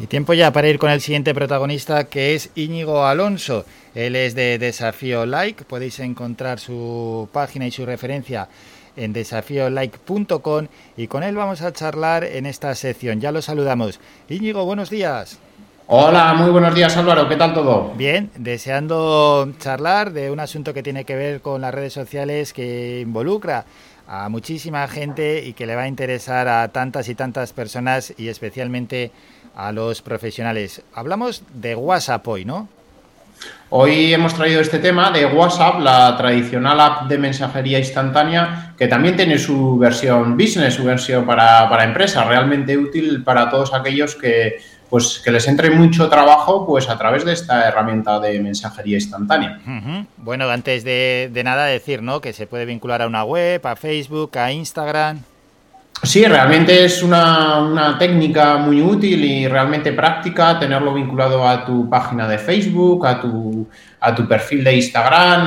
Y tiempo ya para ir con el siguiente protagonista que es Íñigo Alonso. Él es de Desafío Like. Podéis encontrar su página y su referencia en desafiolike.com y con él vamos a charlar en esta sección. Ya lo saludamos. Íñigo, buenos días. Hola, muy buenos días Álvaro, ¿qué tal todo? Bien, deseando charlar de un asunto que tiene que ver con las redes sociales que involucra a muchísima gente y que le va a interesar a tantas y tantas personas y especialmente a los profesionales. Hablamos de WhatsApp hoy, ¿no? Hoy hemos traído este tema de WhatsApp, la tradicional app de mensajería instantánea, que también tiene su versión business, su versión para, para empresas, realmente útil para todos aquellos que, pues, que les entre mucho trabajo pues, a través de esta herramienta de mensajería instantánea. Bueno, antes de, de nada decir ¿no? que se puede vincular a una web, a Facebook, a Instagram. Sí, realmente es una, técnica muy útil y realmente práctica tenerlo vinculado a tu página de Facebook, a tu, a tu perfil de Instagram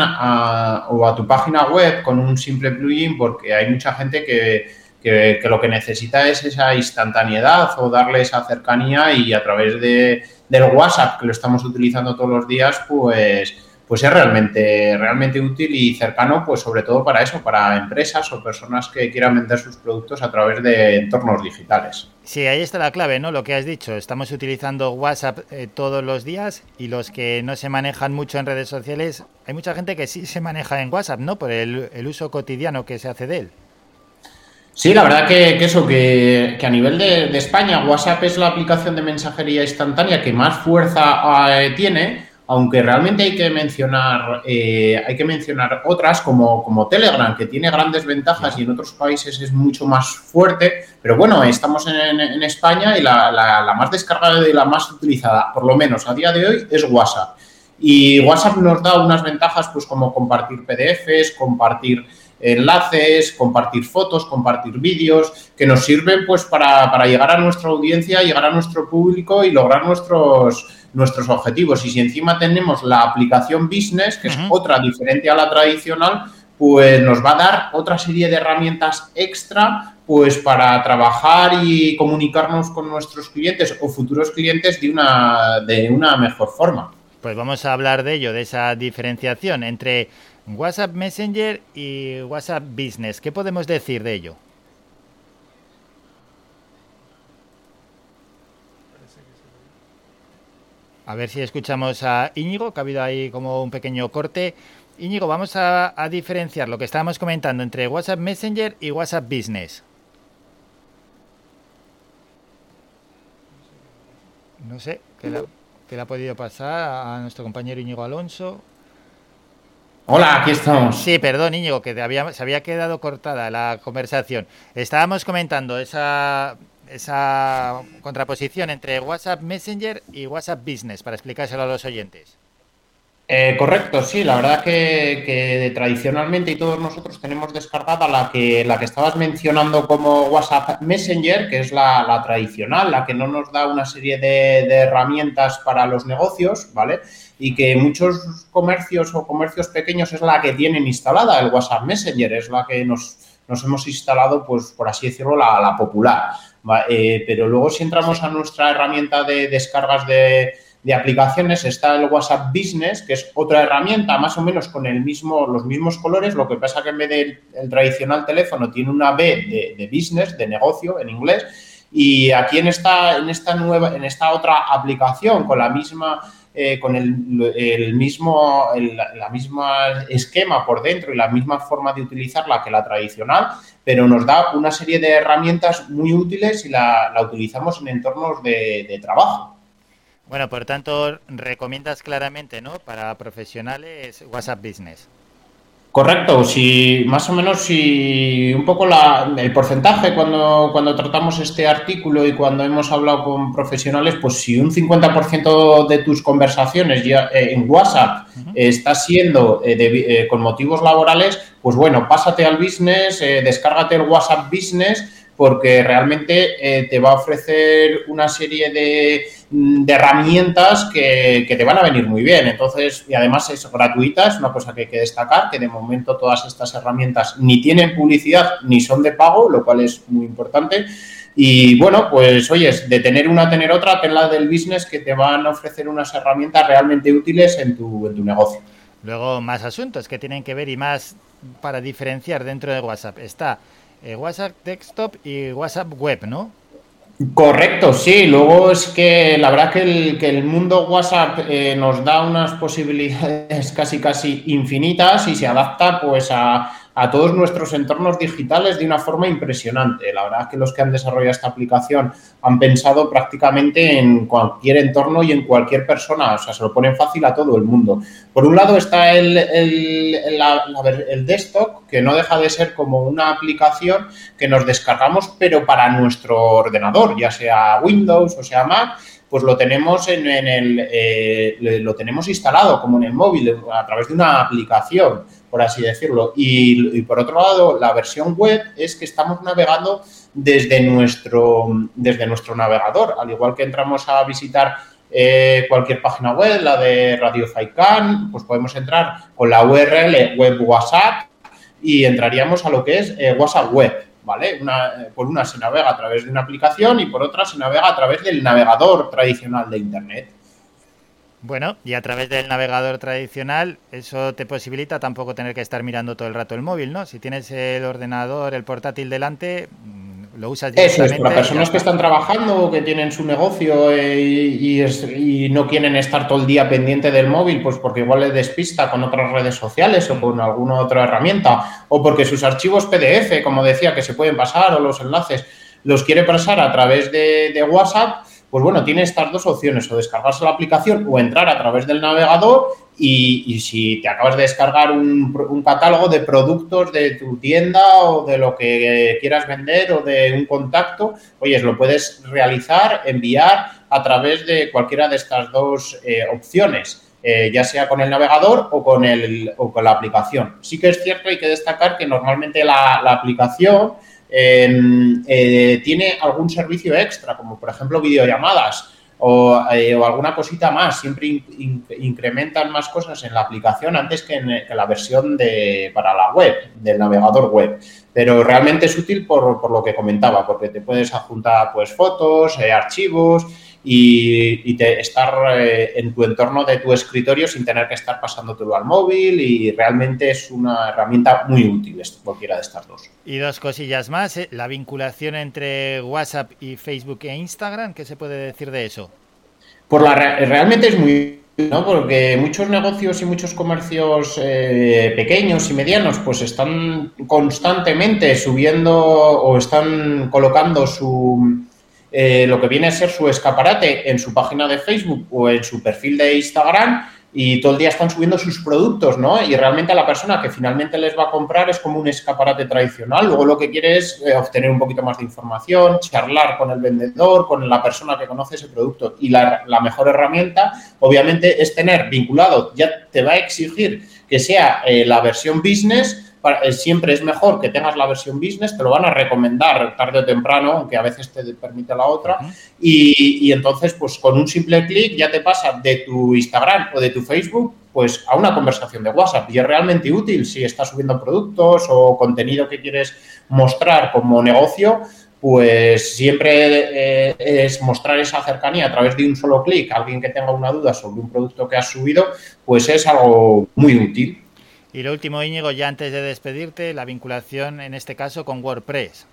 o a tu página web con un simple plugin porque hay mucha gente que, que, lo que necesita es esa instantaneidad o darle esa cercanía y a través de, del WhatsApp que lo estamos utilizando todos los días, pues pues es realmente, realmente útil y cercano, pues sobre todo para eso, para empresas o personas que quieran vender sus productos a través de entornos digitales. Sí, ahí está la clave, ¿no? Lo que has dicho, estamos utilizando WhatsApp eh, todos los días y los que no se manejan mucho en redes sociales, hay mucha gente que sí se maneja en WhatsApp, ¿no? Por el, uso cotidiano que se hace de él. Sí, la verdad que, eso, que, a nivel de, España, WhatsApp es la aplicación de mensajería instantánea que más fuerza eh, tiene aunque realmente hay que mencionar, eh, hay que mencionar otras como, como Telegram, que tiene grandes ventajas y en otros países es mucho más fuerte, pero bueno, estamos en, España y la, más descargada y la más utilizada, por lo menos a día de hoy, es WhatsApp. Y WhatsApp nos da unas ventajas pues como compartir PDFs, compartir enlaces, compartir fotos, compartir vídeos, que nos sirven pues para, para llegar a nuestra audiencia, llegar a nuestro público y lograr nuestros nuestros objetivos. Y si encima tenemos la aplicación business, que es otra diferente a la tradicional, pues nos va a dar otra serie de herramientas extra pues para trabajar y comunicarnos con nuestros clientes o futuros clientes de una, de una mejor forma. Pues vamos a hablar de ello, de esa diferenciación entre WhatsApp Messenger y WhatsApp Business. ¿Qué podemos decir de ello? A ver si escuchamos a Íñigo, que ha habido ahí como un pequeño corte. Íñigo, vamos a, diferenciar lo que estábamos comentando entre WhatsApp Messenger y WhatsApp Business. No sé, ¿qué le, ha podido pasar a nuestro compañero Íñigo Alonso? Hola, aquí estamos. Sí, perdón, Íñigo, que se había quedado cortada la conversación. Estábamos comentando esa esa contraposición entre WhatsApp Messenger y WhatsApp Business, para explicárselo a los oyentes. Eh, correcto, sí, la verdad que, tradicionalmente y todos nosotros tenemos descargada la que, la que estabas mencionando como WhatsApp Messenger, que es la, tradicional, la que no nos da una serie de, herramientas para los negocios, ¿vale? Y que muchos comercios o comercios pequeños es la que tienen instalada, el WhatsApp Messenger, es la que nos, nos hemos instalado, pues por así decirlo, la, la popular. Eh, pero luego si entramos a nuestra herramienta de descargas de, aplicaciones está el WhatsApp Business, que es otra herramienta más o menos con el mismo, los mismos colores, lo que pasa que en vez del tradicional teléfono tiene una B de, de, business, de negocio en inglés, y aquí en esta, en esta nueva, en esta otra aplicación con la misma eh, con el, mismo la misma esquema por dentro y la misma forma de utilizarla que la tradicional, pero nos da una serie de herramientas muy útiles y la, utilizamos en entornos de, trabajo. Bueno, por tanto, recomiendas claramente, ¿no? Para profesionales WhatsApp Business. Correcto, si más o menos si un poco la, el porcentaje cuando, cuando tratamos este artículo y cuando hemos hablado con profesionales, pues si un 50% de tus conversaciones ya eh, en WhatsApp está siendo eh, eh, con motivos laborales, pues bueno, pásate al business, descárgate el WhatsApp Business porque realmente te va a ofrecer una serie de Mm, herramientas que, te van a venir muy bien. Entonces, y además es gratuita, es una cosa que hay que destacar, que de momento todas estas herramientas ni tienen publicidad ni son de pago, lo cual es muy importante. Y bueno, pues oyes, de tener una a tener otra, ten la del business que te van a ofrecer unas herramientas realmente útiles en tu, en tu negocio. Luego, más asuntos que tienen que ver y más para diferenciar dentro de WhatsApp. Está eh, WhatsApp Desktop y WhatsApp Web, ¿no? Correcto, sí. Luego es que la verdad que el, que el mundo WhatsApp eh, nos da unas posibilidades casi casi infinitas y se adapta pues a, a todos nuestros entornos digitales de una forma impresionante. La verdad es que los que han desarrollado esta aplicación han pensado prácticamente en cualquier entorno y en cualquier persona, o sea, se lo ponen fácil a todo el mundo. Por un lado está el, el, desktop, que no deja de ser como una aplicación que nos descargamos, pero para nuestro ordenador, ya sea Windows o sea Mac, pues lo tenemos en, el eh, lo tenemos instalado como en el móvil a través de una aplicación por así decirlo. Y, por otro lado, la versión web es que estamos navegando desde nuestro, desde nuestro navegador, al igual que entramos a visitar eh, cualquier página web, la de Radio Faikan, pues podemos entrar con la URL web WhatsApp y entraríamos a lo que es eh, WhatsApp Web, ¿vale? Una, eh, por una se navega a través de una aplicación y por otra se navega a través del navegador tradicional de Internet. Bueno, y a través del navegador tradicional, eso te posibilita tampoco tener que estar mirando todo el rato el móvil, ¿no? Si tienes el ordenador, el portátil delante, lo usas directamente. Eso es, para personas que están trabajando o que tienen su negocio eh, y, no quieren estar todo el día pendiente del móvil, pues porque igual les despista con otras redes sociales o con alguna otra herramienta, o porque sus archivos PDF, como decía, que se pueden pasar, o los enlaces, los quiere pasar a través de WhatsApp pues bueno, tiene estas dos opciones, o descargarse la aplicación o entrar a través del navegador y, si te acabas de descargar un, catálogo de productos de tu tienda o de lo que quieras vender o de un contacto, oye, lo puedes realizar, enviar a través de cualquiera de estas dos eh, opciones. Eh, ya sea con el navegador o con, el, o con la aplicación. Sí que es cierto, hay que destacar que normalmente la aplicación eh, tiene algún servicio extra, como por ejemplo videollamadas o, eh, alguna cosita más. Siempre incrementan más cosas en la aplicación antes que en, la versión de, para la web, del navegador web. Pero realmente es útil por, por lo que comentaba, porque te puedes adjuntar pues, fotos, eh, archivos y, te, estar eh, en tu entorno de tu escritorio sin tener que estar pasándotelo al móvil y realmente es una herramienta muy útil cualquiera de estas dos. Y dos cosillas más, ¿eh? la vinculación entre WhatsApp y Facebook e Instagram, ¿qué se puede decir de eso? Por la, realmente es muy ¿no? Porque muchos negocios y muchos comercios eh, pequeños y medianos pues están constantemente subiendo o están colocando su, eh, lo que viene a ser su escaparate en su página de Facebook o en su perfil de Instagram y todo el día están subiendo sus productos, ¿no? Y realmente a la persona que finalmente les va a comprar es como un escaparate tradicional. Luego lo que quiere es eh, obtener un poquito más de información, charlar con el vendedor, con la persona que conoce ese producto. Y la, la mejor herramienta, obviamente, es tener vinculado, ya te va a exigir que sea eh, la versión business eh, siempre es mejor que tengas la versión business, te lo van a recomendar tarde o temprano, aunque a veces te permite la otra, y, entonces pues con un simple clic ya te pasa de tu Instagram o de tu Facebook pues a una conversación de WhatsApp y es realmente útil si estás subiendo productos o contenido que quieres mostrar como negocio, pues siempre eh, es mostrar esa cercanía a través de un solo clic. Alguien que tenga una duda sobre un producto que has subido, pues es algo muy útil. Y lo último, Íñigo, ya antes de despedirte, la vinculación en este caso con WordPress.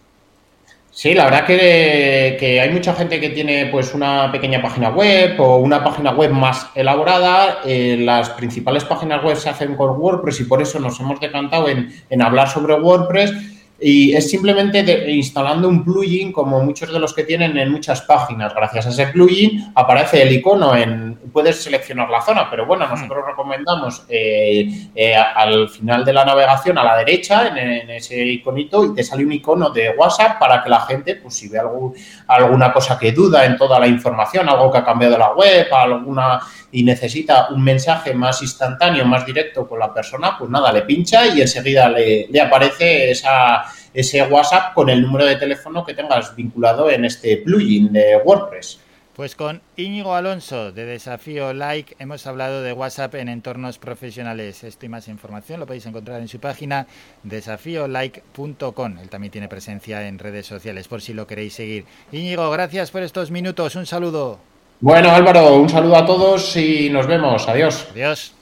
Sí, la verdad que, hay mucha gente que tiene pues una pequeña página web o una página web más elaborada. Eh, las principales páginas web se hacen con WordPress y por eso nos hemos decantado en, en hablar sobre WordPress y es simplemente instalando un plugin como muchos de los que tienen en muchas páginas. Gracias a ese plugin aparece el icono en, puedes seleccionar la zona, pero bueno, nosotros recomendamos eh, eh, al final de la navegación a la derecha en, ese iconito y te sale un icono de WhatsApp para que la gente, pues si ve algo, alguna cosa que duda en toda la información, algo que ha cambiado la web, alguna y necesita un mensaje más instantáneo, más directo con la persona, pues nada, le pincha y enseguida le, le aparece esa, ese WhatsApp con el número de teléfono que tengas vinculado en este plugin de WordPress. Pues con Íñigo Alonso de Desafío Like hemos hablado de WhatsApp en entornos profesionales. Esto y más información lo podéis encontrar en su página desafíolike.com. Él también tiene presencia en redes sociales por si lo queréis seguir. Íñigo, gracias por estos minutos. Un saludo. Bueno, Álvaro, un saludo a todos y nos vemos. Adiós. Adiós.